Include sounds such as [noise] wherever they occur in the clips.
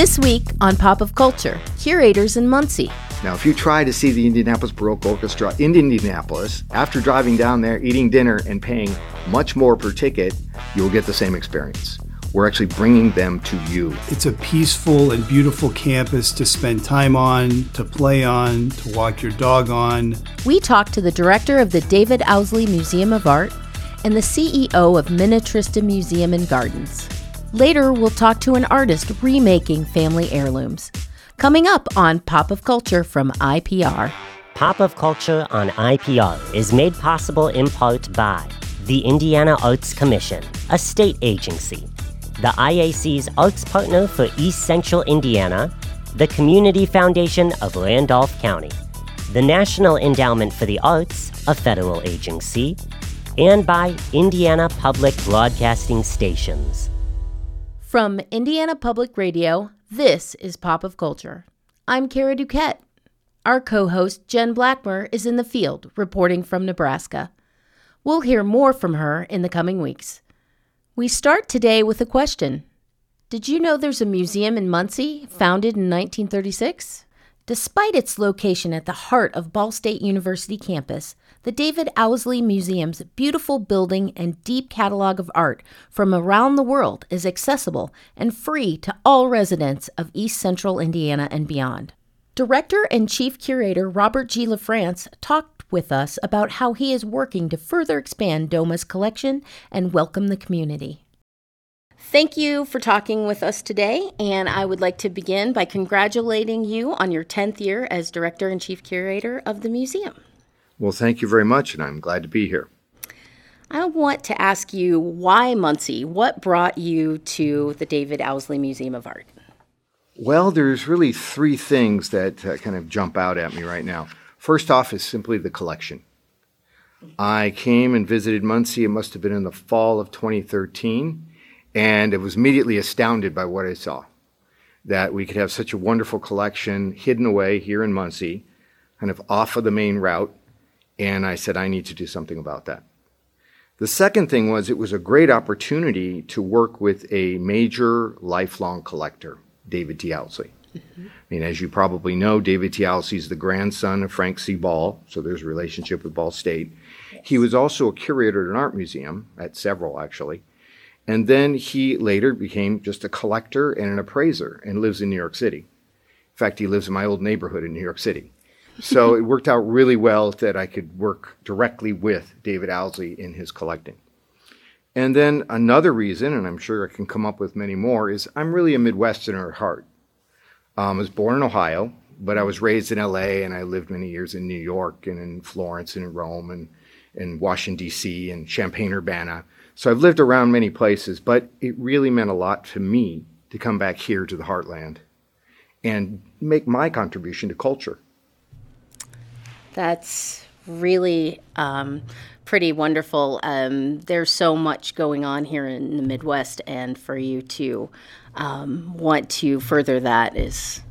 This week on Pop of Culture, curators in Muncie. Now, if you try to see the Indianapolis Baroque Orchestra in Indianapolis, after driving down there, eating dinner, and paying much more per ticket, you will get the same experience. We're actually bringing them to you. It's a peaceful and beautiful campus to spend time on, to play on, to walk your dog on. We talked to the director of the David Owsley Museum of Art and the CEO of Minnetrista Museum and Gardens. Later, we'll talk to an artist remaking family heirlooms. Coming up on Pop of Culture from IPR. Pop of Culture on IPR is made possible in part by the Indiana Arts Commission, a state agency, the IAC's arts partner for East Central Indiana, the Community Foundation of Randolph County, the National Endowment for the Arts, a federal agency, and by Indiana Public Broadcasting Stations. From Indiana Public Radio, this is Pop of Culture. I'm Kara DuQuette. Our co host, Jen Blackmer, is in the field reporting from Nebraska. We'll hear more from her in the coming weeks. We start today with a question Did you know there's a museum in Muncie founded in 1936? Despite its location at the heart of Ball State University campus, the David Owsley Museum's beautiful building and deep catalog of art from around the world is accessible and free to all residents of East Central Indiana and beyond. Director and Chief Curator Robert G. LaFrance talked with us about how he is working to further expand DOMA's collection and welcome the community. Thank you for talking with us today, and I would like to begin by congratulating you on your 10th year as Director and Chief Curator of the museum. Well, thank you very much, and I'm glad to be here. I want to ask you why Muncie? What brought you to the David Owsley Museum of Art? Well, there's really three things that uh, kind of jump out at me right now. First off is simply the collection. I came and visited Muncie, it must have been in the fall of 2013, and I was immediately astounded by what I saw. That we could have such a wonderful collection hidden away here in Muncie, kind of off of the main route, and I said, I need to do something about that. The second thing was it was a great opportunity to work with a major lifelong collector, David T. Owsley. Mm-hmm. I mean, as you probably know, David T. Owsley is the grandson of Frank C. Ball, so there's a relationship with Ball State. He was also a curator at an art museum, at several actually. And then he later became just a collector and an appraiser and lives in New York City. In fact, he lives in my old neighborhood in New York City so it worked out really well that I could work directly with David Owsley in his collecting. And then another reason, and I'm sure I can come up with many more, is I'm really a Midwesterner at heart. Um, I was born in Ohio, but I was raised in LA and I lived many years in New York and in Florence and in Rome and in Washington, D.C. and Champaign Urbana. So I've lived around many places, but it really meant a lot to me to come back here to the heartland and make my contribution to culture. That's really um, pretty wonderful. Um, there's so much going on here in the Midwest, and for you to um, want to further that is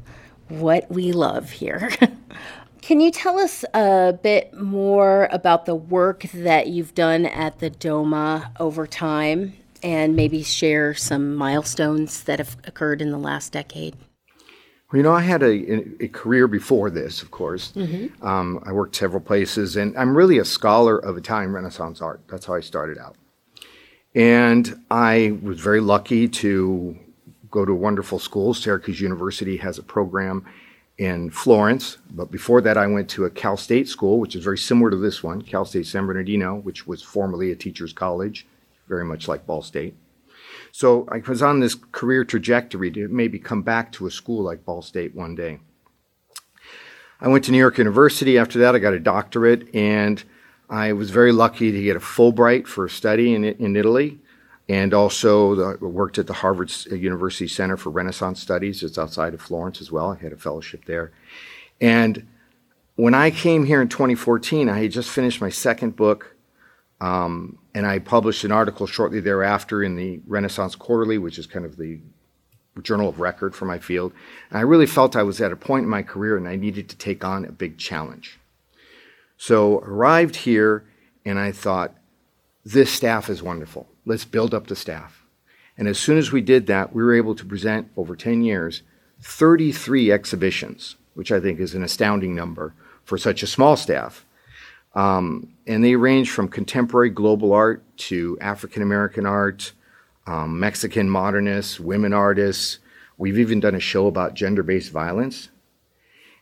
what we love here. [laughs] Can you tell us a bit more about the work that you've done at the DOMA over time and maybe share some milestones that have occurred in the last decade? Well, you know, I had a, a career before this, of course. Mm-hmm. Um, I worked several places, and I'm really a scholar of Italian Renaissance art. That's how I started out. And I was very lucky to go to a wonderful school. Syracuse University has a program in Florence. But before that, I went to a Cal State school, which is very similar to this one, Cal State San Bernardino, which was formerly a teacher's college, very much like Ball State. So I was on this career trajectory to maybe come back to a school like Ball State one day. I went to New York University. After that, I got a doctorate, and I was very lucky to get a Fulbright for a study in, in Italy, and also the, worked at the Harvard University Center for Renaissance Studies. It's outside of Florence as well. I had a fellowship there. And when I came here in 2014, I had just finished my second book um, and I published an article shortly thereafter in the Renaissance Quarterly, which is kind of the journal of record for my field. And I really felt I was at a point in my career and I needed to take on a big challenge. So arrived here and I thought, this staff is wonderful. Let's build up the staff. And as soon as we did that, we were able to present over 10 years 33 exhibitions, which I think is an astounding number for such a small staff. Um, and they range from contemporary global art to African American art, um, Mexican modernists, women artists. We've even done a show about gender based violence.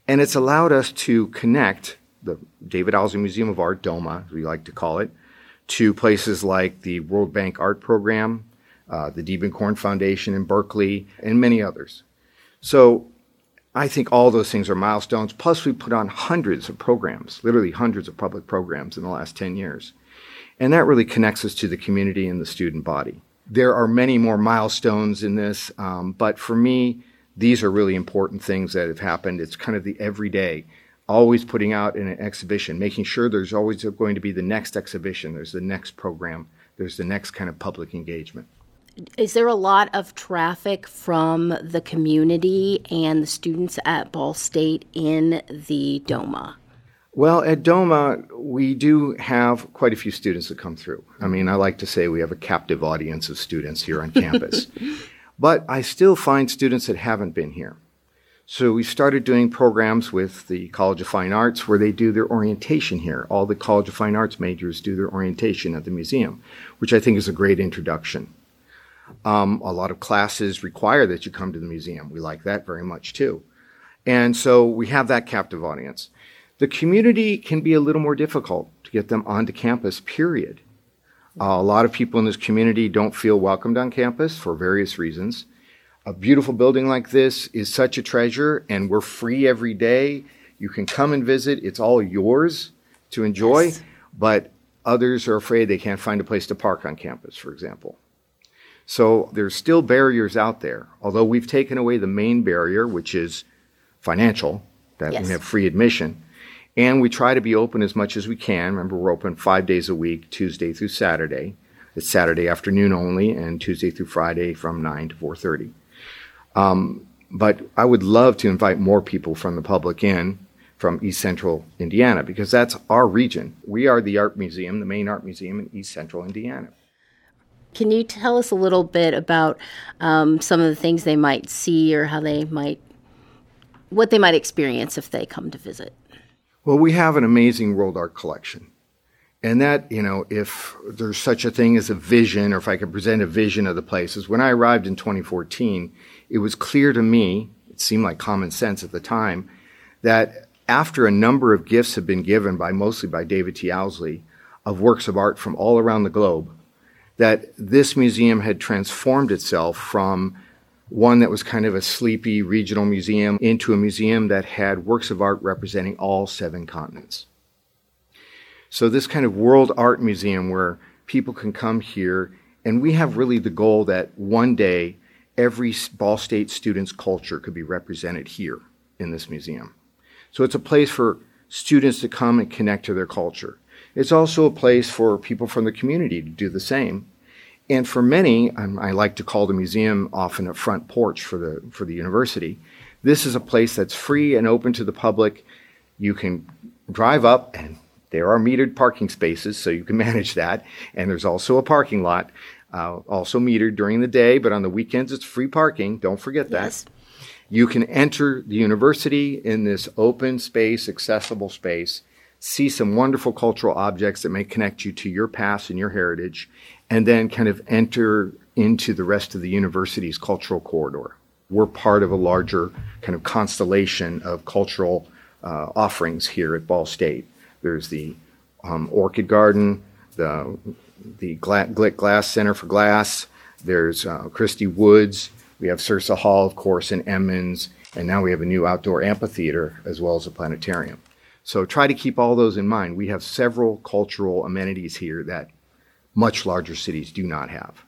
And it's allowed us to connect the David Owsley Museum of Art, DOMA, as we like to call it, to places like the World Bank Art Program, uh, the Diebenkorn Foundation in Berkeley, and many others. So I think all those things are milestones. Plus, we put on hundreds of programs, literally hundreds of public programs in the last 10 years. And that really connects us to the community and the student body. There are many more milestones in this, um, but for me, these are really important things that have happened. It's kind of the everyday, always putting out an exhibition, making sure there's always going to be the next exhibition, there's the next program, there's the next kind of public engagement. Is there a lot of traffic from the community and the students at Ball State in the DOMA? Well, at DOMA, we do have quite a few students that come through. I mean, I like to say we have a captive audience of students here on campus. [laughs] But I still find students that haven't been here. So we started doing programs with the College of Fine Arts where they do their orientation here. All the College of Fine Arts majors do their orientation at the museum, which I think is a great introduction. Um, a lot of classes require that you come to the museum. We like that very much too. And so we have that captive audience. The community can be a little more difficult to get them onto campus, period. Uh, a lot of people in this community don't feel welcomed on campus for various reasons. A beautiful building like this is such a treasure, and we're free every day. You can come and visit, it's all yours to enjoy, yes. but others are afraid they can't find a place to park on campus, for example. So there's still barriers out there. Although we've taken away the main barrier, which is financial, that yes. we have free admission, and we try to be open as much as we can. Remember, we're open five days a week, Tuesday through Saturday. It's Saturday afternoon only, and Tuesday through Friday from 9 to 4.30. Um, but I would love to invite more people from the public in from East Central Indiana because that's our region. We are the art museum, the main art museum in East Central Indiana. Can you tell us a little bit about um, some of the things they might see or how they might, what they might experience if they come to visit? Well, we have an amazing world art collection. And that, you know, if there's such a thing as a vision, or if I could present a vision of the places, when I arrived in 2014, it was clear to me, it seemed like common sense at the time, that after a number of gifts had been given by mostly by David T. Owsley of works of art from all around the globe, that this museum had transformed itself from one that was kind of a sleepy regional museum into a museum that had works of art representing all seven continents. So, this kind of world art museum where people can come here, and we have really the goal that one day every Ball State student's culture could be represented here in this museum. So, it's a place for students to come and connect to their culture. It's also a place for people from the community to do the same and for many, I like to call the museum often a front porch for the for the university. This is a place that's free and open to the public. You can drive up, and there are metered parking spaces, so you can [laughs] manage that. And there's also a parking lot, uh, also metered during the day, but on the weekends it's free parking. Don't forget that. Yes. You can enter the university in this open space, accessible space, see some wonderful cultural objects that may connect you to your past and your heritage, and then kind of enter into the rest of the university's cultural corridor. We're part of a larger kind of constellation of cultural uh, offerings here at Ball State. There's the um, Orchid Garden, the the Gla- Glick Glass Center for Glass. There's uh, Christie Woods. We have Sursa Hall, of course, in Emens, and now we have a new outdoor amphitheater as well as a planetarium. So try to keep all those in mind. We have several cultural amenities here that much larger cities do not have.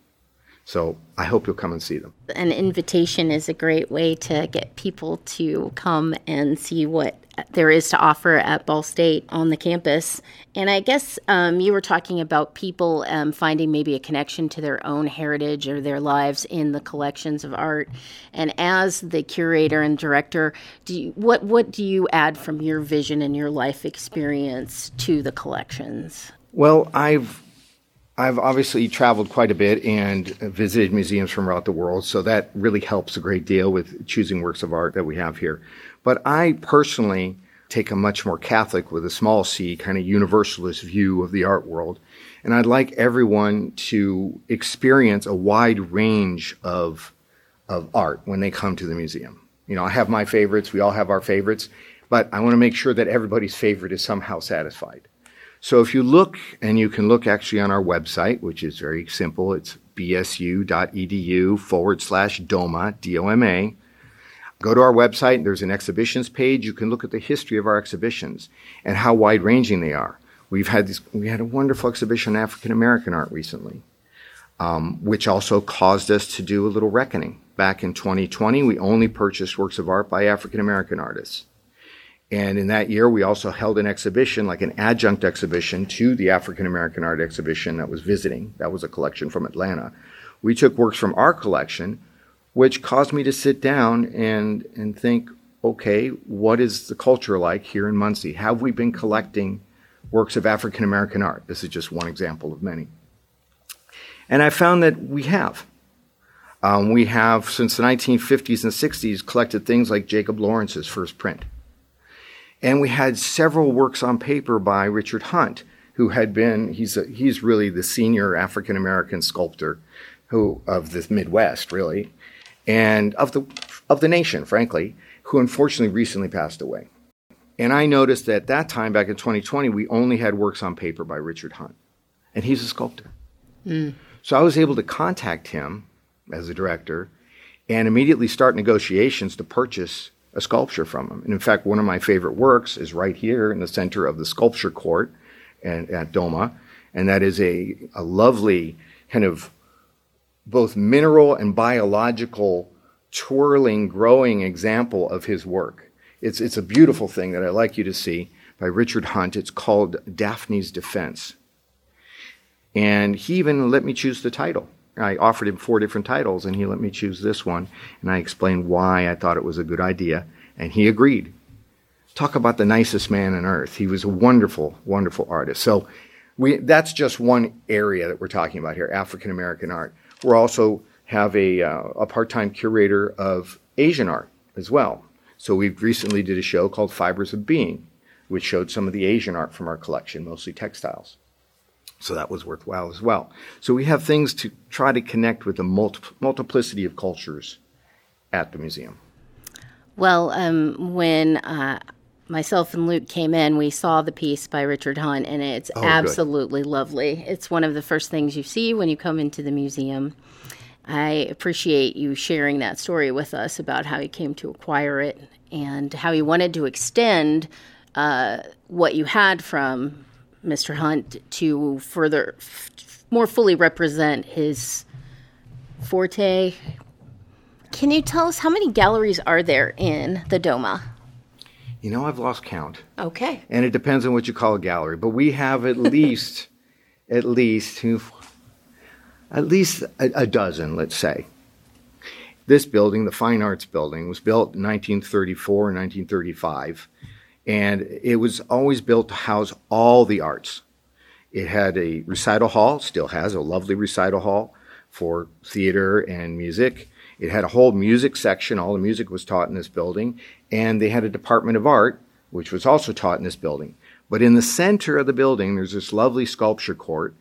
So I hope you'll come and see them. An invitation is a great way to get people to come and see what there is to offer at Ball State on the campus. And I guess um, you were talking about people um, finding maybe a connection to their own heritage or their lives in the collections of art. And as the curator and director, do you, what what do you add from your vision and your life experience to the collections? Well, I've I've obviously traveled quite a bit and visited museums from around the world, so that really helps a great deal with choosing works of art that we have here. But I personally take a much more Catholic with a small c kind of universalist view of the art world. And I'd like everyone to experience a wide range of, of art when they come to the museum. You know, I have my favorites, we all have our favorites, but I want to make sure that everybody's favorite is somehow satisfied. So if you look, and you can look actually on our website, which is very simple, it's bsu.edu forward slash DOMA, D O M A. Go to our website, there's an exhibitions page. You can look at the history of our exhibitions and how wide ranging they are. We've had we had a wonderful exhibition on African American art recently, um, which also caused us to do a little reckoning. Back in 2020, we only purchased works of art by African American artists. And in that year, we also held an exhibition, like an adjunct exhibition to the African American art exhibition that was visiting. That was a collection from Atlanta. We took works from our collection which caused me to sit down and, and think, okay, what is the culture like here in Muncie? Have we been collecting works of African American art? This is just one example of many. And I found that we have. Um, we have, since the 1950s and 60s, collected things like Jacob Lawrence's first print. And we had several works on paper by Richard Hunt, who had been, he's, a, he's really the senior African American sculptor who, of the Midwest, really and of the, of the nation, frankly, who unfortunately recently passed away. And I noticed that at that time, back in 2020, we only had works on paper by Richard Hunt, and he's a sculptor. Mm. So I was able to contact him as a director and immediately start negotiations to purchase a sculpture from him. And in fact, one of my favorite works is right here in the center of the sculpture court and, at Doma, and that is a, a lovely kind of both mineral and biological twirling, growing example of his work. It's, it's a beautiful thing that I'd like you to see by Richard Hunt. It's called Daphne's Defense. And he even let me choose the title. I offered him four different titles, and he let me choose this one. And I explained why I thought it was a good idea, and he agreed. Talk about the nicest man on earth. He was a wonderful, wonderful artist. So we, that's just one area that we're talking about here African American art. We also have a, uh, a part-time curator of Asian art as well. So we recently did a show called Fibers of Being, which showed some of the Asian art from our collection, mostly textiles. So that was worthwhile as well. So we have things to try to connect with the multi- multiplicity of cultures at the museum. Well, um, when uh, myself and Luke came in, we saw the piece by Richard Hunt, and it's oh, absolutely good. lovely. It's one of the first things you see when you come into the museum. I appreciate you sharing that story with us about how you came to acquire it and how you wanted to extend uh, what you had from Mr. Hunt to further, f- more fully represent his forte. Can you tell us how many galleries are there in the Doma? You know, I've lost count. Okay. And it depends on what you call a gallery, but we have at [laughs] least, at least, at least a, a dozen, let's say. This building, the Fine Arts Building, was built in 1934 and 1935, and it was always built to house all the arts. It had a recital hall, still has a lovely recital hall for theater and music. It had a whole music section. All the music was taught in this building. And they had a department of art, which was also taught in this building. But in the center of the building, there's this lovely sculpture court.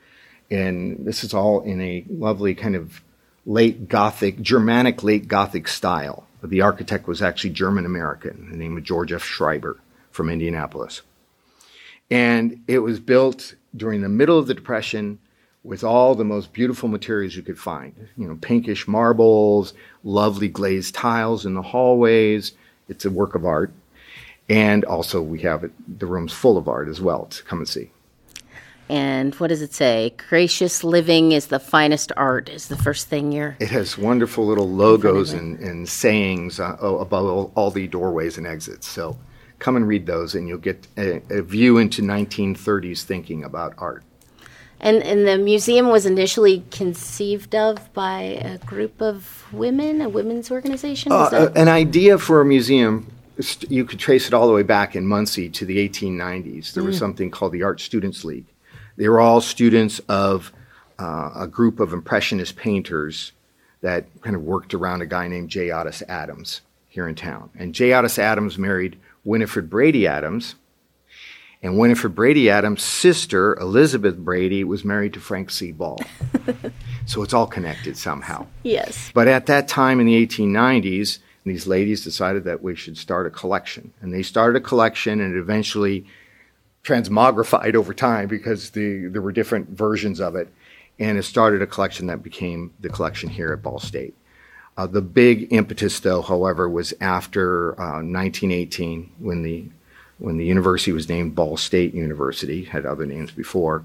And this is all in a lovely kind of late Gothic, Germanic late Gothic style. The architect was actually German American, the name of George F. Schreiber from Indianapolis. And it was built during the middle of the Depression with all the most beautiful materials you could find. You know, pinkish marbles, lovely glazed tiles in the hallways. It's a work of art. And also, we have it, the rooms full of art as well to come and see. And what does it say? Gracious living is the finest art, is the first thing you're. It has wonderful little logos and, and sayings uh, above all, all, the doorways and exits. So come and read those, and you'll get a, a view into 1930s thinking about art. And, and the museum was initially conceived of by a group of women, a women's organization? Uh, an idea for a museum, you could trace it all the way back in Muncie to the 1890s. There mm. was something called the Art Students League. They were all students of uh, a group of Impressionist painters that kind of worked around a guy named J. Otis Adams here in town. And J. Otis Adams married Winifred Brady Adams. And Winifred Brady Adams' sister, Elizabeth Brady, was married to Frank C. Ball. [laughs] so it's all connected somehow. Yes. But at that time in the 1890s, these ladies decided that we should start a collection. And they started a collection and it eventually transmogrified over time because the, there were different versions of it. And it started a collection that became the collection here at Ball State. Uh, the big impetus, though, however, was after uh, 1918 when the when the university was named Ball State University, had other names before,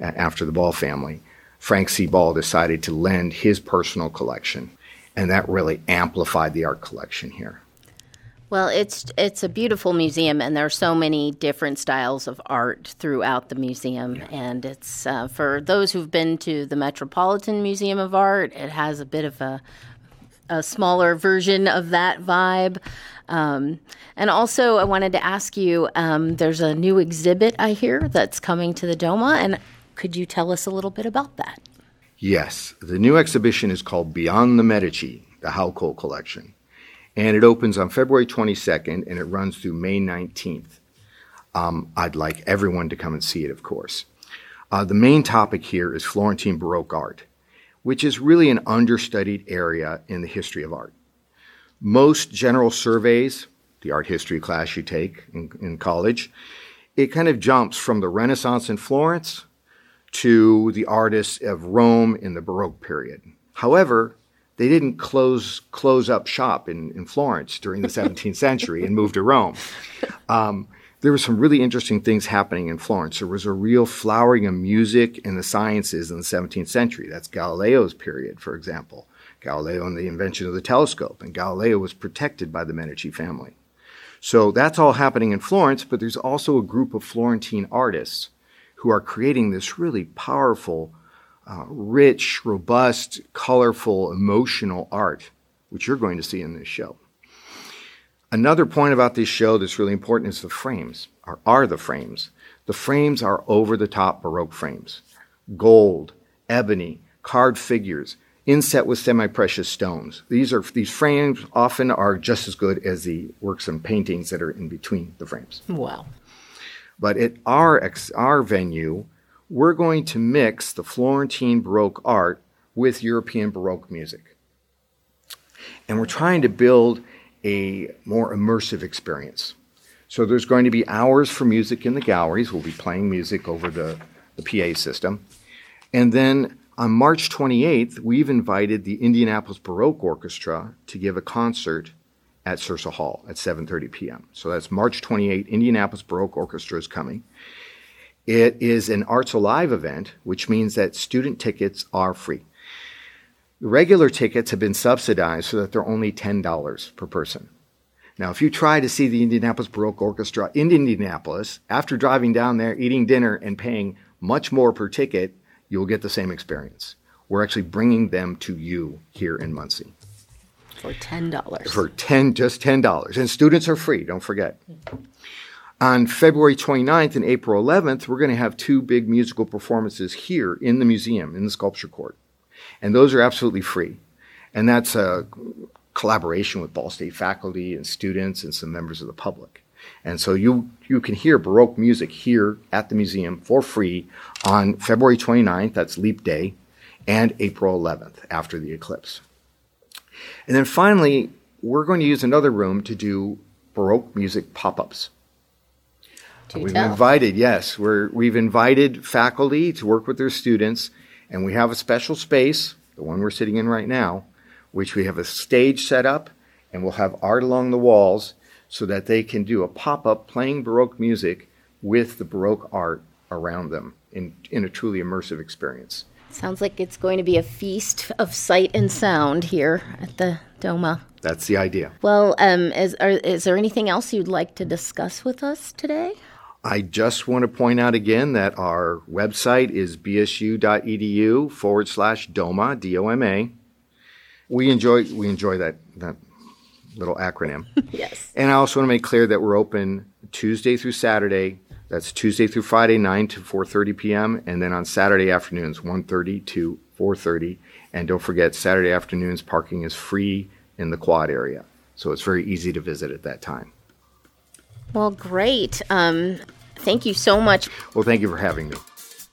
uh, after the Ball family. Frank C. Ball decided to lend his personal collection, and that really amplified the art collection here. Well, it's it's a beautiful museum, and there are so many different styles of art throughout the museum. Yeah. And it's uh, for those who've been to the Metropolitan Museum of Art, it has a bit of a a smaller version of that vibe. Um, and also, I wanted to ask you um, there's a new exhibit I hear that's coming to the Doma, and could you tell us a little bit about that? Yes. The new exhibition is called Beyond the Medici, the Haukohl Collection. And it opens on February 22nd and it runs through May 19th. Um, I'd like everyone to come and see it, of course. Uh, the main topic here is Florentine Baroque art which is really an understudied area in the history of art. Most general surveys, the art history class you take in, in college, it kind of jumps from the Renaissance in Florence to the artists of Rome in the Baroque period. However, they didn't close close up shop in, in Florence during the [laughs] 17th century and move to Rome. Um, there were some really interesting things happening in Florence. There was a real flowering of music and the sciences in the 17th century. That's Galileo's period, for example. Galileo and the invention of the telescope, and Galileo was protected by the Medici family. So that's all happening in Florence, but there's also a group of Florentine artists who are creating this really powerful, uh, rich, robust, colorful, emotional art, which you're going to see in this show. Another point about this show that's really important is the frames, or are the frames. The frames are over the top Baroque frames. Gold, ebony, carved figures, inset with semi-precious stones. These are these frames often are just as good as the works and paintings that are in between the frames. Wow. But at our ex, our venue, we're going to mix the Florentine Baroque art with European Baroque music. And we're trying to build a more immersive experience. So there's going to be hours for music in the galleries. We'll be playing music over the, the PA system. And then on March 28th, we've invited the Indianapolis Baroque Orchestra to give a concert at Sursa Hall at 7:30 p.m. So that's March 28th. Indianapolis Baroque Orchestra is coming. It is an Arts Alive event, which means that student tickets are free. The regular tickets have been subsidized so that they're only $10 per person. Now, if you try to see the Indianapolis Baroque Orchestra in Indianapolis, after driving down there, eating dinner, and paying much more per ticket, you'll get the same experience. We're actually bringing them to you here in Muncie. For $10. For 10 just $10. And students are free, don't forget. On February 29th and April 11th, we're going to have two big musical performances here in the museum, in the sculpture court. And those are absolutely free. And that's a collaboration with Ball State faculty and students and some members of the public. And so you, you can hear Baroque music here at the museum for free on February 29th, that's Leap Day, and April 11th after the eclipse. And then finally, we're going to use another room to do Baroque music pop ups. We've tell. invited, yes, we're, we've invited faculty to work with their students and we have a special space, the one we're sitting in right now, which we have a stage set up and we'll have art along the walls so that they can do a pop up playing Baroque music with the Baroque art around them in, in a truly immersive experience. Sounds like it's going to be a feast of sight and sound here at the Doma. That's the idea. Well, um, is, are, is there anything else you'd like to discuss with us today? I just want to point out again that our website is bsu.edu forward slash DOMA, D O M A. We enjoy, we enjoy that, that little acronym. [laughs] yes. And I also want to make clear that we're open Tuesday through Saturday. That's Tuesday through Friday, 9 to 4:30 p.m., and then on Saturday afternoons, 1:30 to 4:30. And don't forget, Saturday afternoons parking is free in the quad area, so it's very easy to visit at that time. Well, great. Um, thank you so much. Well, thank you for having me.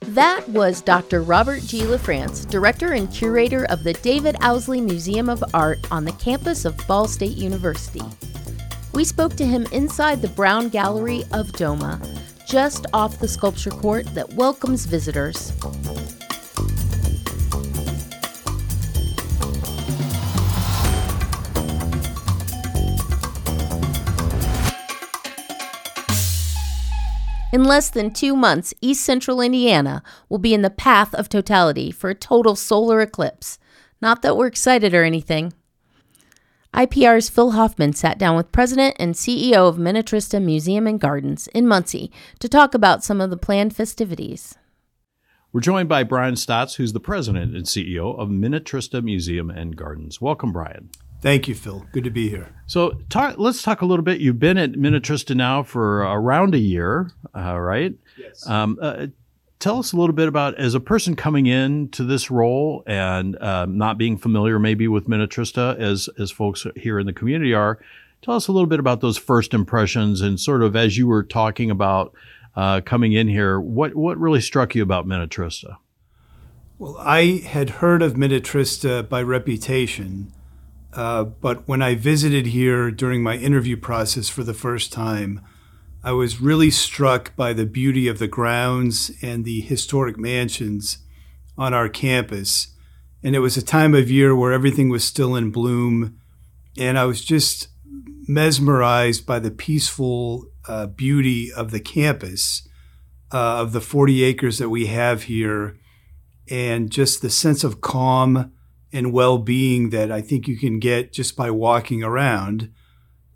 That was Dr. Robert G. LaFrance, director and curator of the David Owsley Museum of Art on the campus of Ball State University. We spoke to him inside the Brown Gallery of Doma, just off the sculpture court that welcomes visitors. In less than two months, East Central Indiana will be in the path of totality for a total solar eclipse. Not that we're excited or anything. IPR's Phil Hoffman sat down with President and CEO of Minnetrista Museum and Gardens in Muncie to talk about some of the planned festivities. We're joined by Brian Statz, who's the president and CEO of Minnetrista Museum and Gardens. Welcome, Brian. Thank you, Phil. Good to be here. So, talk, let's talk a little bit. You've been at Minnetrista now for around a year, uh, right? Yes. Um, uh, tell us a little bit about as a person coming in to this role and uh, not being familiar maybe with Minnetrista as as folks here in the community are. Tell us a little bit about those first impressions and sort of as you were talking about uh, coming in here, what what really struck you about Minnetrista? Well, I had heard of Minnetrista by reputation uh, but when I visited here during my interview process for the first time, I was really struck by the beauty of the grounds and the historic mansions on our campus. And it was a time of year where everything was still in bloom. And I was just mesmerized by the peaceful uh, beauty of the campus, uh, of the 40 acres that we have here, and just the sense of calm and well-being that I think you can get just by walking around.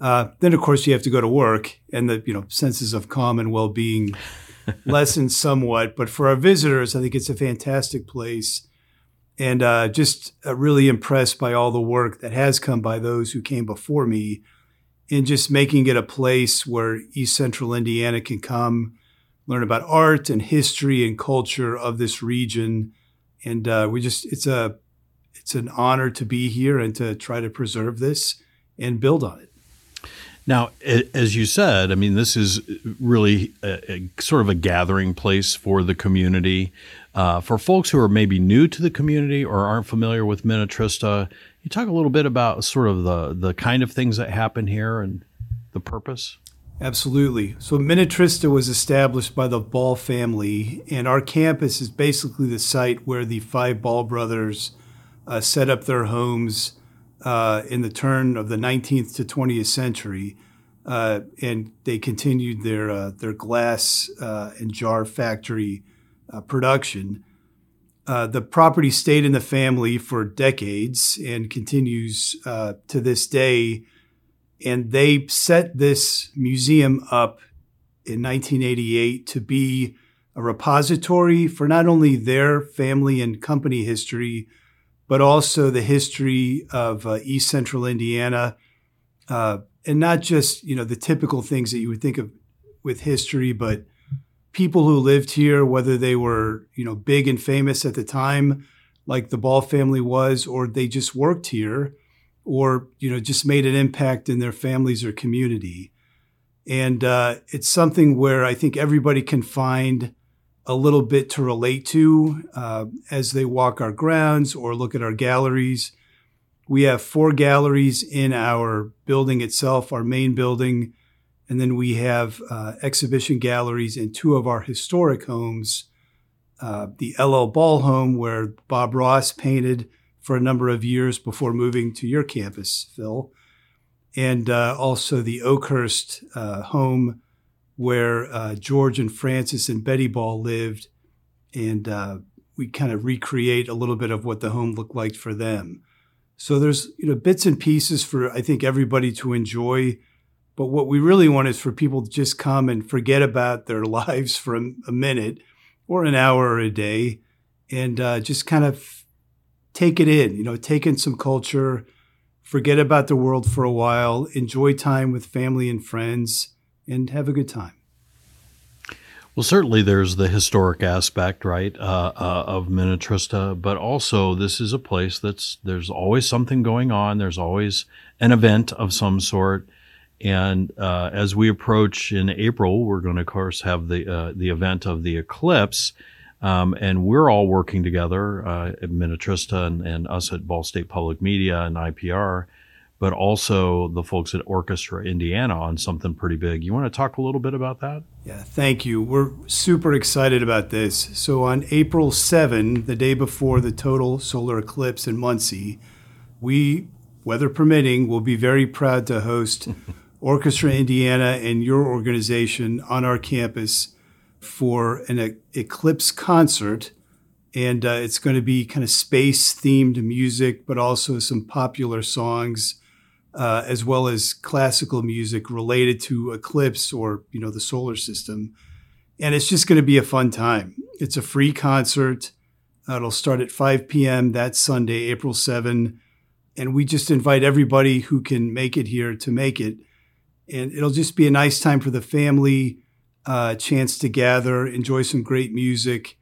Uh, then, of course, you have to go to work, and the you know senses of calm and well-being [laughs] lessen somewhat. But for our visitors, I think it's a fantastic place, and uh, just uh, really impressed by all the work that has come by those who came before me, in just making it a place where East Central Indiana can come, learn about art and history and culture of this region, and uh, we just it's a it's an honor to be here and to try to preserve this and build on it. Now, as you said, I mean, this is really a, a sort of a gathering place for the community. Uh, for folks who are maybe new to the community or aren't familiar with Minnetrista, you talk a little bit about sort of the, the kind of things that happen here and the purpose? Absolutely. So, Minnetrista was established by the Ball family, and our campus is basically the site where the five Ball brothers uh, set up their homes uh, in the turn of the 19th to 20th century, uh, and they continued their uh, their glass uh, and jar factory uh, production. the property stayed in the family for decades and continues to this day. And they set this museum up in 1988 to be a repository for not only their family and company history, but also the history of uh, East Central Indiana, uh, and not just you know the typical things that you would think of with history, but people who lived here, whether they were you know big and famous at the time, like the Ball family was, or they just worked here, or you know just made an impact in their families or community. And uh, it's something where I think everybody can find a little bit to relate to uh, as they walk our grounds or look at our galleries. We have four galleries in our building itself, our main building, and then we have uh, exhibition galleries in two of our historic homes. Uh, the LL Ball home, where Bob Ross painted for a number of years before moving to your campus, Phil, and uh, also the Oakhurst uh, home where uh, George and Frances and Betty Ball lived, and uh, we kind of recreate a little bit of what the home looked like for them. So there's you know bits and pieces for I think everybody to enjoy, but what we really want is for people to just come and forget about their [laughs] lives for a, a minute or an hour or a day, and uh, just kind of take it in. You know, take in some culture, forget about the world for a while, enjoy time with family and friends and have a good time. Well, certainly there's the historic aspect, right, uh, uh, of Minnetrista, but also this is a place that's there's always something going on. There's always an event of some sort, and uh, as we approach in April, we're going to, of course, have the uh, the event of the eclipse, um, and we're all working together uh, at Minnetrista and, and us at Ball State Public Media and IPR but also the folks at Orchestra Indiana on something pretty big. You want to talk a little bit about that? Yeah, thank you. We're super excited about this. So on April 7, the day before the total solar eclipse in Muncie, we, weather permitting, will be very proud to host [laughs] Orchestra Indiana and your organization on our campus for an e- eclipse concert. And uh, it's going to be kind of space themed music, but also some popular songs uh, as well as classical music related to eclipse or you know the solar system. And it's just going to be a fun time. It's a free concert. Uh, it'll start at 5 p.m that sunday april 7 and we just invite everybody who can make it here to make it. And it'll just be a nice time for the family uh, chance to gather enjoy some great music.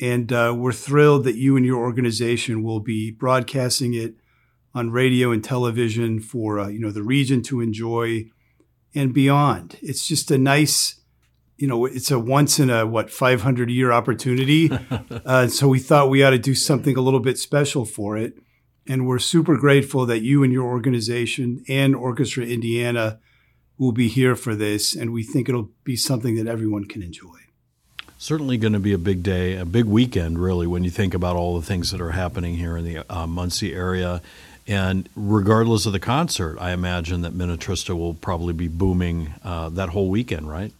And uh, we're thrilled that you and your organization will be broadcasting it on radio and television for uh, you know the region to enjoy and beyond. It's just a nice, you know, it's a once in a what 500 year opportunity. [laughs] uh, so we thought we ought to do something a little bit special for it, and we're super grateful that you and your organization and Orchestra Indiana will be here for this, and we think it'll be something that everyone can enjoy. Certainly going to be a big day, a big weekend, really, when you think about all the things that are happening here in the uh, Muncie area and regardless of the concert, I imagine that Minnetrista will probably be booming uh, that whole weekend, right?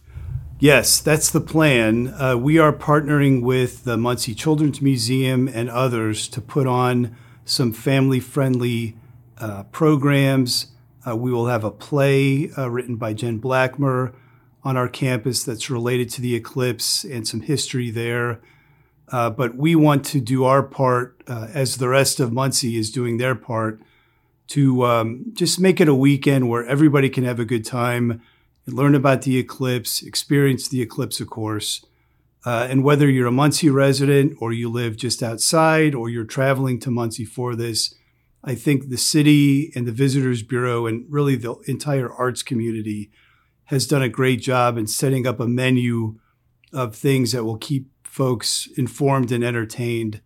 Yes, that's the plan. Uh, we are partnering with the Muncie Children's Museum and others to put on some family friendly uh, programs. Uh, we will have a play uh, written by Jen Blackmer on our campus that's related to the eclipse and some history there. Uh, but we want to do our part uh, as the rest of Muncie is doing their part to um, just make it a weekend where everybody can have a good time learn about the eclipse, experience the eclipse, of course. Uh, and whether you're a Muncie resident or you live just outside or you're traveling to Muncie for this, I think the city and the Visitors Bureau and really the entire arts community has done a great job in setting up a menu of things that will keep folks informed and entertained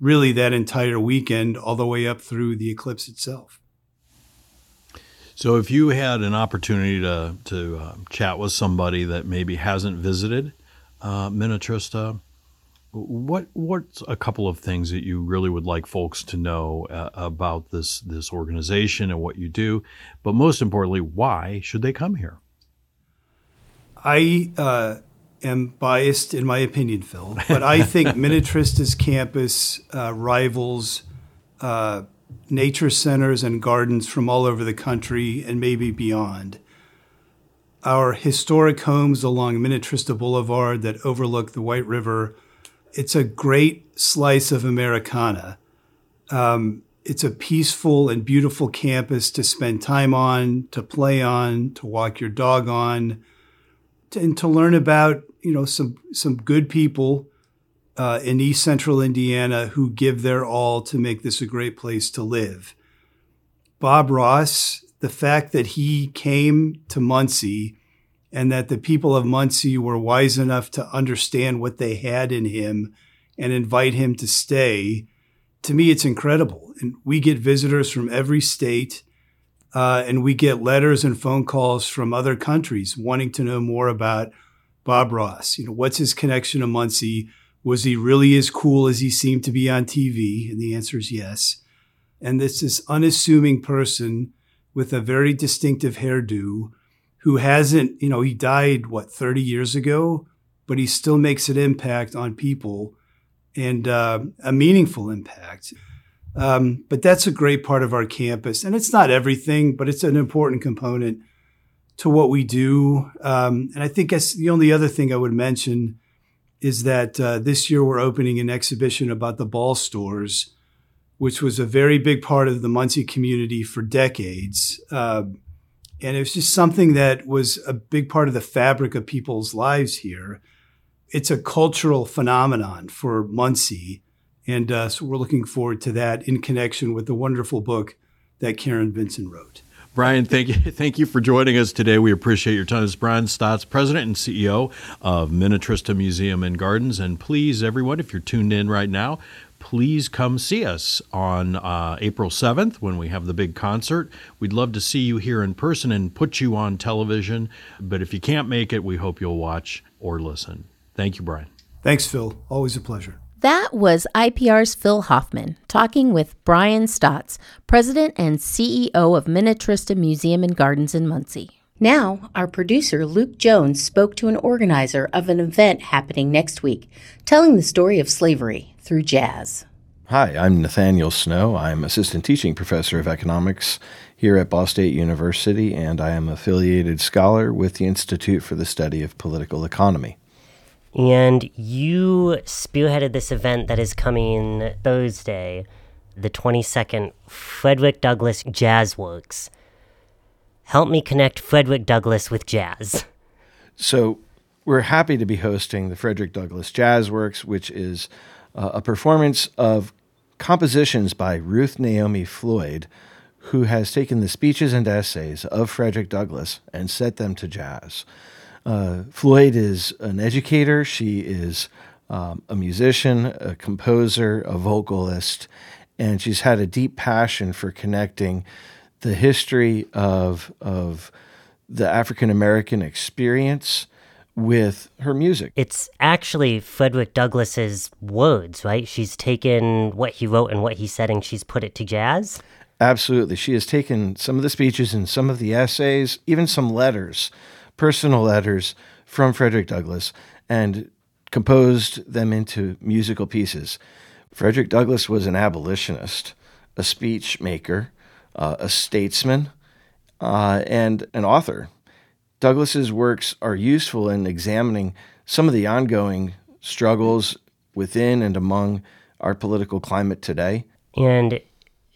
really that entire weekend, all the way up through the eclipse itself. So, if you had an opportunity to to uh, chat with somebody that maybe hasn't visited uh, Minnetrista, what what's a couple of things that you really would like folks to know uh, about this this organization and what you do, but most importantly, why should they come here? I uh, am biased in my opinion, Phil, but I [laughs] think Minnetrista's campus uh, rivals uh, nature centers and gardens from all over the country and maybe beyond. Our historic homes along Minnetrista Boulevard that overlook the White River, it's a great slice of Americana. Um, it's a peaceful and beautiful campus to spend time on, to play on, to walk your dog on, and to learn about you know some some good people uh, in East Central Indiana who give their all to make this a great place to live. Bob Ross, the fact that he came to Muncie and that the people of Muncie were wise enough to understand what they had in him and invite him to stay, to me, it's incredible. And we get visitors from every state. Uh, and we get letters and phone calls from other countries wanting to know more about Bob Ross. You know, what's his connection to Muncie? Was he really as cool as he seemed to be on TV? And the answer is yes. And this this unassuming person with a very distinctive hairdo who hasn't, you know, he died what 30 years ago, but he still makes an impact on people and uh, a meaningful impact. Um, but that's a great part of our campus, and it's not everything, but it's an important component to what we do. Um, and I think that's the only other thing I would mention is that uh, this year we're opening an exhibition about the ball stores, which was a very big part of the Muncie community for decades. Uh, and it was just something that was a big part of the fabric of people's lives here. it's a cultural phenomenon for Muncie. And uh, so we're looking forward to that in connection with the wonderful book that Karen Vinson wrote. Brian, thank you, thank you for joining us today. We appreciate your time. Is Brian Statz, President and CEO of Minnetrista Museum and Gardens. And please, everyone, if you're tuned in right now, please come see us on uh, April 7th when we have the big concert. We'd love to see you here in person and put you on television. But if you can't make it, we hope you'll watch or listen. Thank you, Brian. Thanks, Phil. Always a pleasure. That was IPR's Phil Hoffman talking with Brian Statz, President and CEO of Minnetrista Museum and Gardens in Muncie. Now, our producer Luke Jones spoke to an organizer of an event happening next week, telling the story of slavery through jazz. Hi, I'm Nathaniel Snow. I'm assistant teaching professor of economics here at Ball State University, and I am affiliated scholar with the Institute for the Study of Political Economy. And you spearheaded this event that is coming Thursday, the 22nd, Frederick Douglass Jazz Works. Help me connect Frederick Douglass with jazz. [laughs] So, we're happy to be hosting the Frederick Douglass Jazz Works, which is uh, a performance of compositions by Ruth Naomi Floyd, who has taken the speeches and essays of Frederick Douglass and set them to jazz. Uh, Floyd is an educator. She is um, a musician, a composer, a vocalist, and she's had a deep passion for connecting the history of of the African American experience with her music. It's actually Frederick Douglass's words, right? She's taken what he wrote and what he said and she's put it to jazz. Absolutely. She has taken some of the speeches and some of the essays, even some letters personal letters from Frederick Douglass and composed them into musical pieces. Frederick Douglass was an abolitionist, a speech maker, uh, a statesman, uh, and an author. Douglass's works are useful in examining some of the ongoing struggles within and among our political climate today. And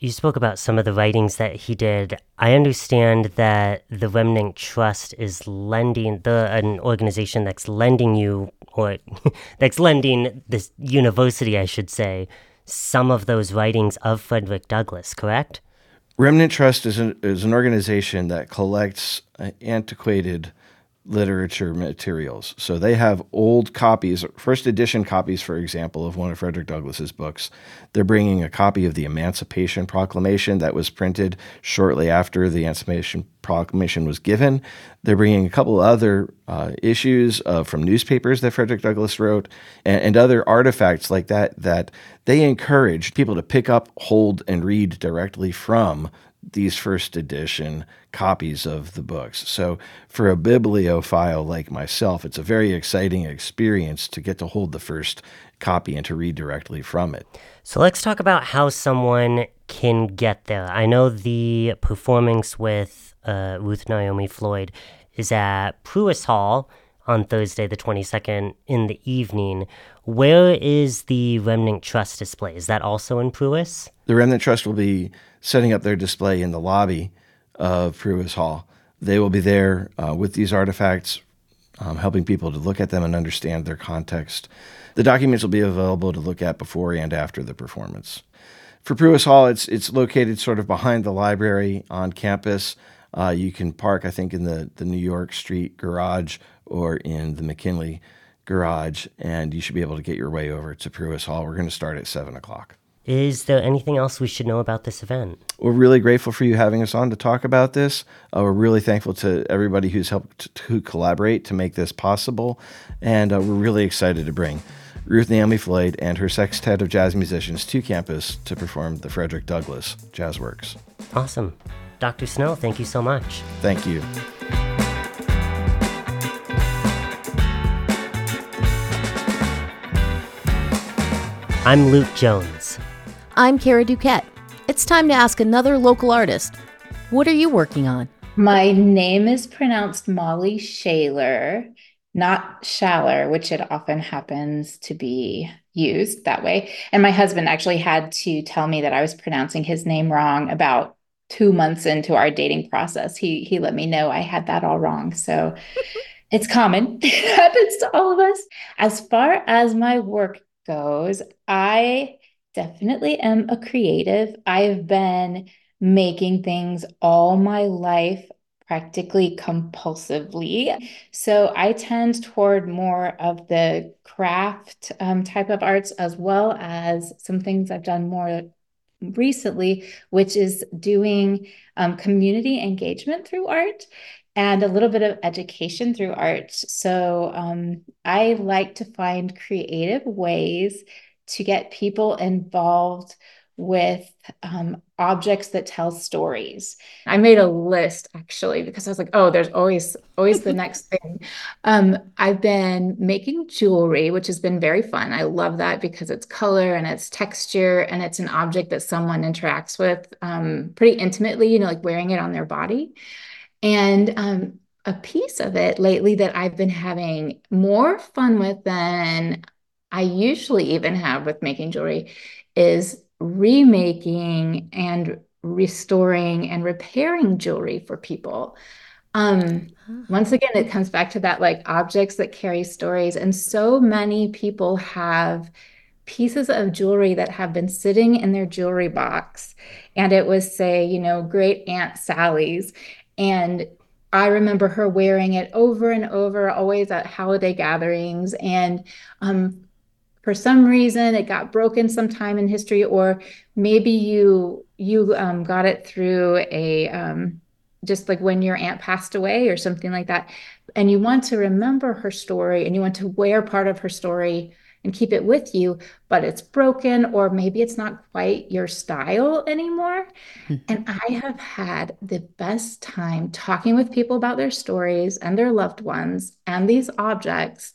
you spoke about some of the writings that he did. I understand that the Remnant Trust is lending the an organization that's lending you or [laughs] that's lending this university, I should say, some of those writings of Frederick Douglass, correct? Remnant Trust is an, is an organization that collects uh, antiquated literature materials. So they have old copies, first edition copies, for example, of one of Frederick Douglass's books. They're bringing a copy of the Emancipation Proclamation that was printed shortly after the Emancipation Proclamation was given. They're bringing a couple other uh, issues uh, from newspapers that Frederick Douglass wrote and, and other artifacts like that that they encourage people to pick up, hold, and read directly from these first edition copies of the books. So, for a bibliophile like myself, it's a very exciting experience to get to hold the first copy and to read directly from it. So, let's talk about how someone can get there. I know the performance with uh, Ruth Naomi Floyd is at Pruis Hall on Thursday, the 22nd, in the evening. Where is the Remnant Trust display? Is that also in Pruis? The Remnant Trust will be setting up their display in the lobby of Pruis Hall. They will be there uh, with these artifacts, um, helping people to look at them and understand their context. The documents will be available to look at before and after the performance. For Pruis Hall, it's it's located sort of behind the library on campus. Uh, you can park, I think, in the, the New York Street garage or in the McKinley garage, and you should be able to get your way over to Pruis Hall. We're going to start at 7 o'clock. Is there anything else we should know about this event? We're really grateful for you having us on to talk about this. Uh, we're really thankful to everybody who's helped to collaborate to make this possible. And uh, we're really excited to bring Ruth Naomi Floyd and her sextet of jazz musicians to campus to perform the Frederick Douglass Jazz Works. Awesome. Dr. Snow, thank you so much. Thank you. I'm Luke Jones. I'm Kara DuQuette. It's time to ask another local artist. What are you working on? My name is pronounced Molly Shaler, not Shaller, which it often happens to be used that way. And my husband actually had to tell me that I was pronouncing his name wrong about two months into our dating process. He he let me know I had that all wrong. So [laughs] It's common. it happens to all of us. As far as my work goes, I definitely am a creative. I've been making things all my life practically compulsively. So I tend toward more of the craft um, type of arts as well as some things I've done more recently, which is doing um, community engagement through art and a little bit of education through art. So um, I like to find creative ways to get people involved with um, objects that tell stories. I made a list actually because I was like, oh, there's always always the next [laughs] thing. Um, I've been making jewelry, which has been very fun. I love that because it's color and it's texture and it's an object that someone interacts with um, pretty intimately. You know, like wearing it on their body. And um, a piece of it lately that I've been having more fun with than I usually even have with making jewelry is remaking and restoring and repairing jewelry for people. Um, once again, it comes back to that like objects that carry stories. And so many people have pieces of jewelry that have been sitting in their jewelry box. And it was, say, you know, great Aunt Sally's. And I remember her wearing it over and over, always at holiday gatherings. And um, for some reason it got broken sometime in history or maybe you you um, got it through a um, just like when your aunt passed away or something like that and you want to remember her story and you want to wear part of her story and keep it with you but it's broken or maybe it's not quite your style anymore mm-hmm. and i have had the best time talking with people about their stories and their loved ones and these objects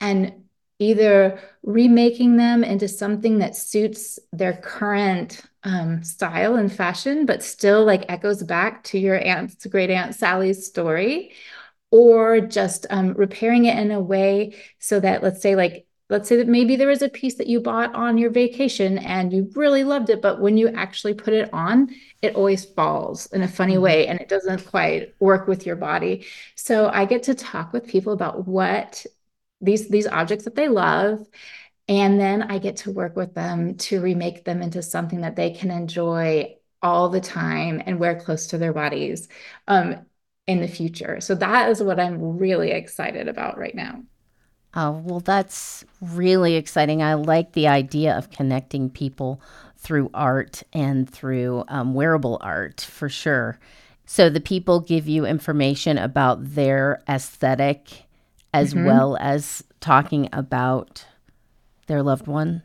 and either remaking them into something that suits their current um, style and fashion, but still like echoes back to your aunt's great aunt Sally's story, or just um, repairing it in a way so that let's say like let's say that maybe there was a piece that you bought on your vacation and you really loved it, but when you actually put it on, it always falls in a funny mm-hmm. way and it doesn't quite work with your body. So I get to talk with people about what these these objects that they love and then i get to work with them to remake them into something that they can enjoy all the time and wear close to their bodies um, in the future. So that is what i'm really excited about right now. Oh well that's really exciting. I like the idea of connecting people through art and through um, wearable art for sure. So the people give you information about their aesthetic as mm-hmm. well as talking about their loved one.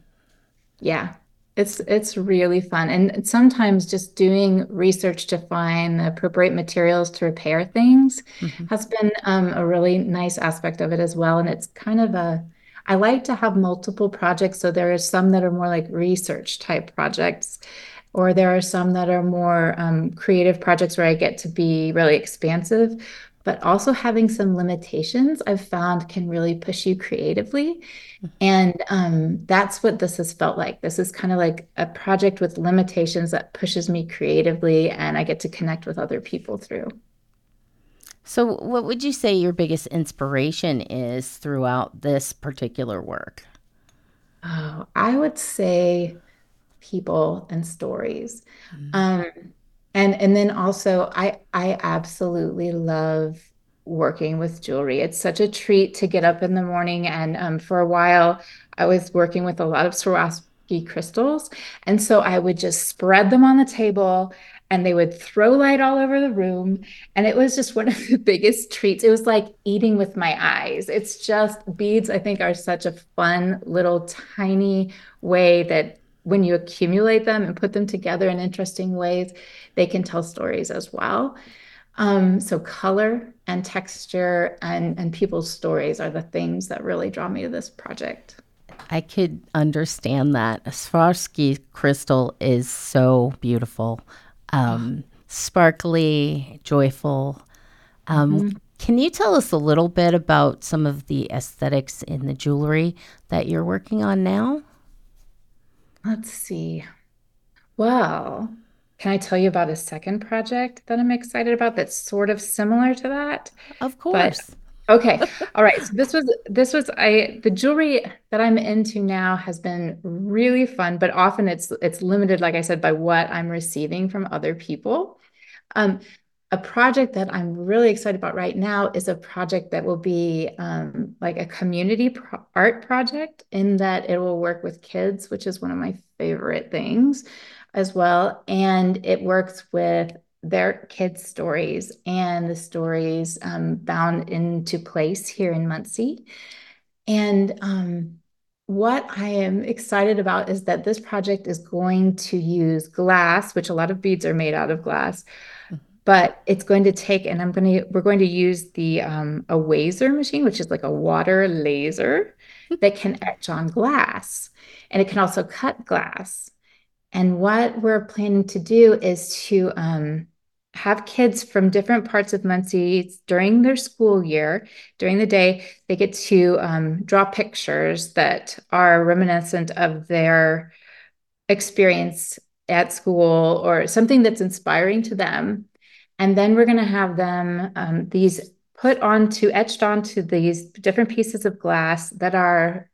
Yeah. It's it's really fun. And sometimes just doing research to find the appropriate materials to repair things mm-hmm. has been um, a really nice aspect of it as well. And it's kind of a I like to have multiple projects. So there are some that are more like research type projects, or there are some that are more um, creative projects where I get to be really expansive but also having some limitations I've found can really push you creatively. And um, that's what this has felt like. This is kind of like a project with limitations that pushes me creatively, and I get to connect with other people through. So, what would you say your biggest inspiration is throughout this particular work? Oh, I would say people and stories. Mm-hmm. Um, and and then also i i absolutely love working with jewelry. It's such a treat to get up in the morning. And um, for a while i was working with a lot of Swarovski crystals. And so i would just spread them on the table and they would throw light all over the room. And it was just one of the [laughs] biggest treats. It was like eating with my eyes. It's just beads i think are such a fun little tiny way that when you accumulate them and put them together in interesting ways, they can tell stories as well. Um, so color and texture and, and people's stories are the things that really draw me to this project. I could understand that. Swarovski crystal is so beautiful, um, sparkly, joyful. Um, mm-hmm. Can you tell us a little bit about some of the aesthetics in the jewelry that you're working on now? Let's see. Well, can I tell you about a second project that I'm excited about that's sort of similar to that? Of course. But Okay. [laughs] All right. So this was this was I the jewelry that I'm into now has been really fun, but often it's it's limited, like I said, by what I'm receiving from other people. Um, a project that I'm really excited about right now is a project that will be um, like a community pro- art project in that it will work with kids, which is one of my favorite things as well. And it works with their kids' stories and the stories um, bound into place here in Muncie. And um, what I am excited about is that this project is going to use glass, which a lot of beads are made out of glass, but it's going to take, and I'm going to, we're going to use the um, a Wazer machine, which is like a water laser that can etch on glass, and it can also cut glass. And what we're planning to do is to um, have kids from different parts of Muncie during their school year, during the day, they get to um, draw pictures that are reminiscent of their experience at school or something that's inspiring to them. And then we're going to have them, um, these put onto, etched onto these different pieces of glass that are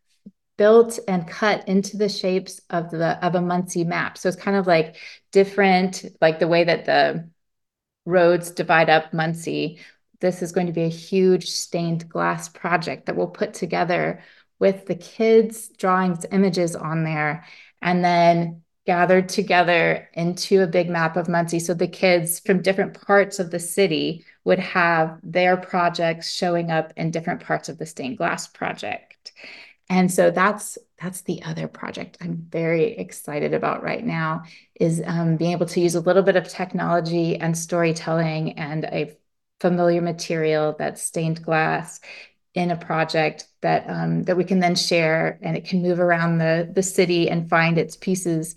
built and cut into the shapes of the of a Muncie map. So it's kind of like different, like the way that the roads divide up Muncie. This is going to be a huge stained glass project that we'll put together with the kids' drawings, images on there, and then gathered together into a big map of Muncie. So the kids from different parts of the city would have their projects showing up in different parts of the stained glass project. And so that's that's the other project I'm very excited about right now is um, being able to use a little bit of technology and storytelling and a familiar material that's stained glass in a project that um, that we can then share and it can move around the the city and find its pieces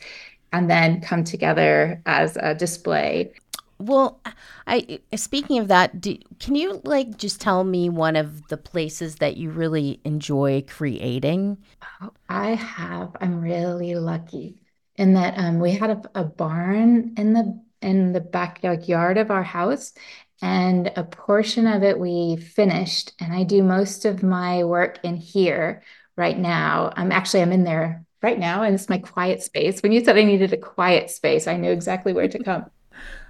and then come together as a display well, I speaking of that, do, can you like just tell me one of the places that you really enjoy creating? Oh, I have. I'm really lucky in that um, we had a, a barn in the in the backyard of our house, and a portion of it we finished. And I do most of my work in here right now. I'm actually I'm in there right now, and it's my quiet space. When you said I needed a quiet space, I knew exactly where to come.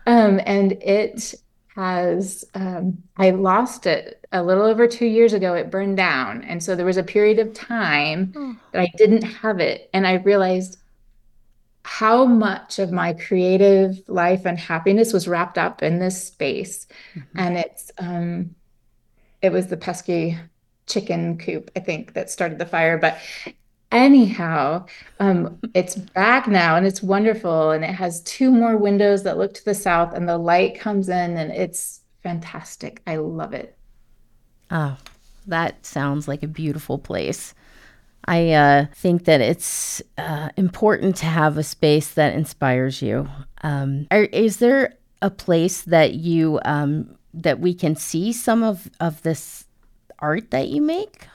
Um, and it has, um, I lost it a little over two years ago. It burned down. And so there was a period of time oh. that I didn't have it. And I realized how much of my creative life and happiness was wrapped up in this space. Mm-hmm. And it's, um, it was the pesky chicken coop, I think, that started the fire. But anyhow um, it's back now and it's wonderful and it has two more windows that look to the south and the light comes in and it's fantastic i love it oh that sounds like a beautiful place i uh, think that it's uh, important to have a space that inspires you um, are, is there a place that you um, that we can see some of of this art that you make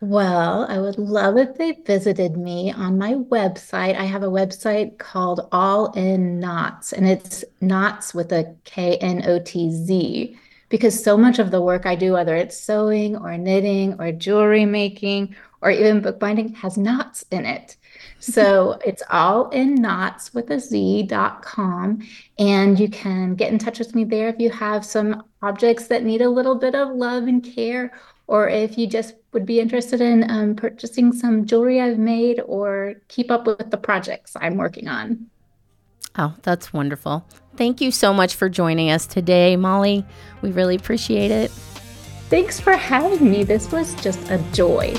well, I would love if they visited me on my website. I have a website called All in Knots, and it's knots with a K N O T Z because so much of the work I do, whether it's sewing or knitting or jewelry making or even bookbinding, has knots in it. So [laughs] it's all in knots with a z.com. And you can get in touch with me there if you have some objects that need a little bit of love and care or if you just would be interested in um, purchasing some jewelry I've made or keep up with the projects I'm working on. Oh, that's wonderful. Thank you so much for joining us today, Molly. We really appreciate it. Thanks for having me. This was just a joy.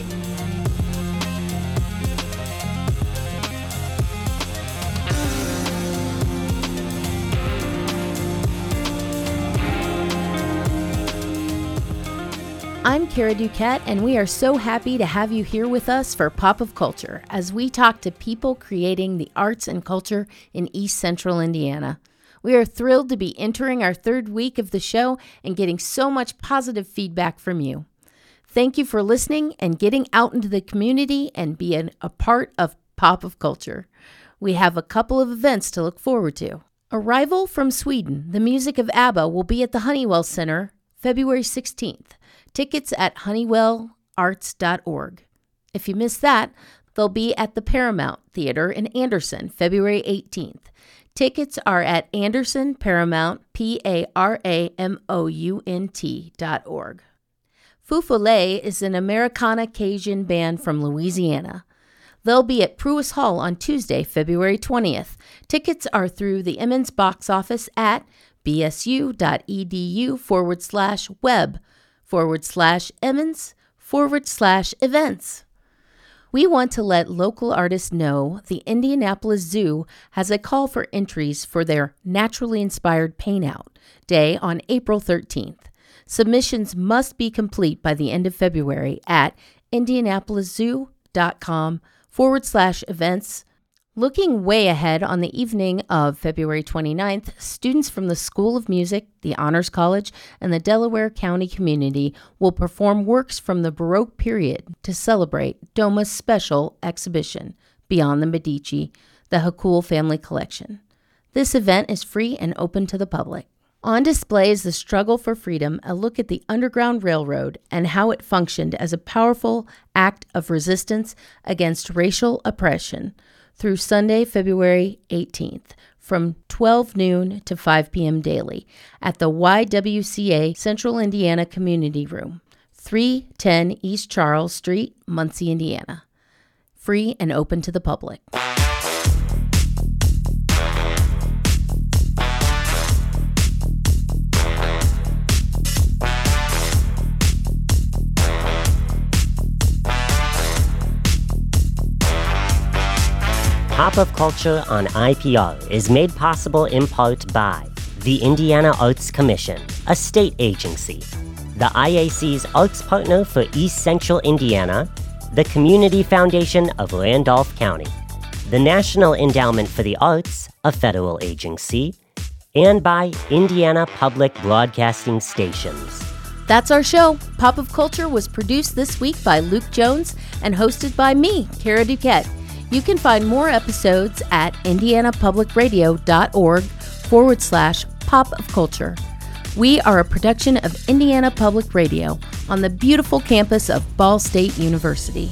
I'm Kara DuQuette, and we are so happy to have you here with us for Pop of Culture as we talk to people creating the arts and culture in East Central Indiana. We are thrilled to be entering our third week of the show and getting so much positive feedback from you. Thank you for listening and getting out into the community and being a part of Pop of Culture. We have a couple of events to look forward to. Arrival from Sweden, the music of ABBA will be at the Honeywell Center February 16th. Tickets at honeywellarts.org. If you miss that, they'll be at the Paramount Theater in Anderson, February 18th. Tickets are at Anderson Paramount, P A R A M O U N T dot org. Feufollet is an Americana Cajun band from Louisiana. They'll be at Pruis Hall on Tuesday, February 20th. Tickets are through the Emens box office at bsu.edu forward slash web forward slash Emens forward slash events. We want to let local artists know the Indianapolis Zoo has a call for entries for their Naturally Inspired Paint Out Day on April 13th. Submissions must be complete by the end of February at indianapoliszoo.com forward slash events. Looking way ahead on the evening of February 29th, students from the School of Music, the Honors College, and the Delaware County community will perform works from the Baroque period to celebrate DOMA's special exhibition, Beyond the Medici, the Haukohl Family Collection. This event is free and open to the public. On display is the struggle for freedom, a look at the Underground Railroad and how it functioned as a powerful act of resistance against racial oppression through Sunday, February 18th from 12 noon to 5 p.m. daily at the YWCA Central Indiana Community Room, 310 East Charles Street, Muncie, Indiana. Free and open to the public. Pop of Culture on IPR is made possible in part by the Indiana Arts Commission, a state agency, the IAC's arts partner for East Central Indiana, the Community Foundation of Randolph County, the National Endowment for the Arts, a federal agency, and by Indiana Public Broadcasting Stations. That's our show. Pop of Culture was produced this week by Luke Jones and hosted by me, Kara DuQuette. You can find more episodes at indianapublicradio.org forward slash pop of culture. We are a production of Indiana Public Radio on the beautiful campus of Ball State University.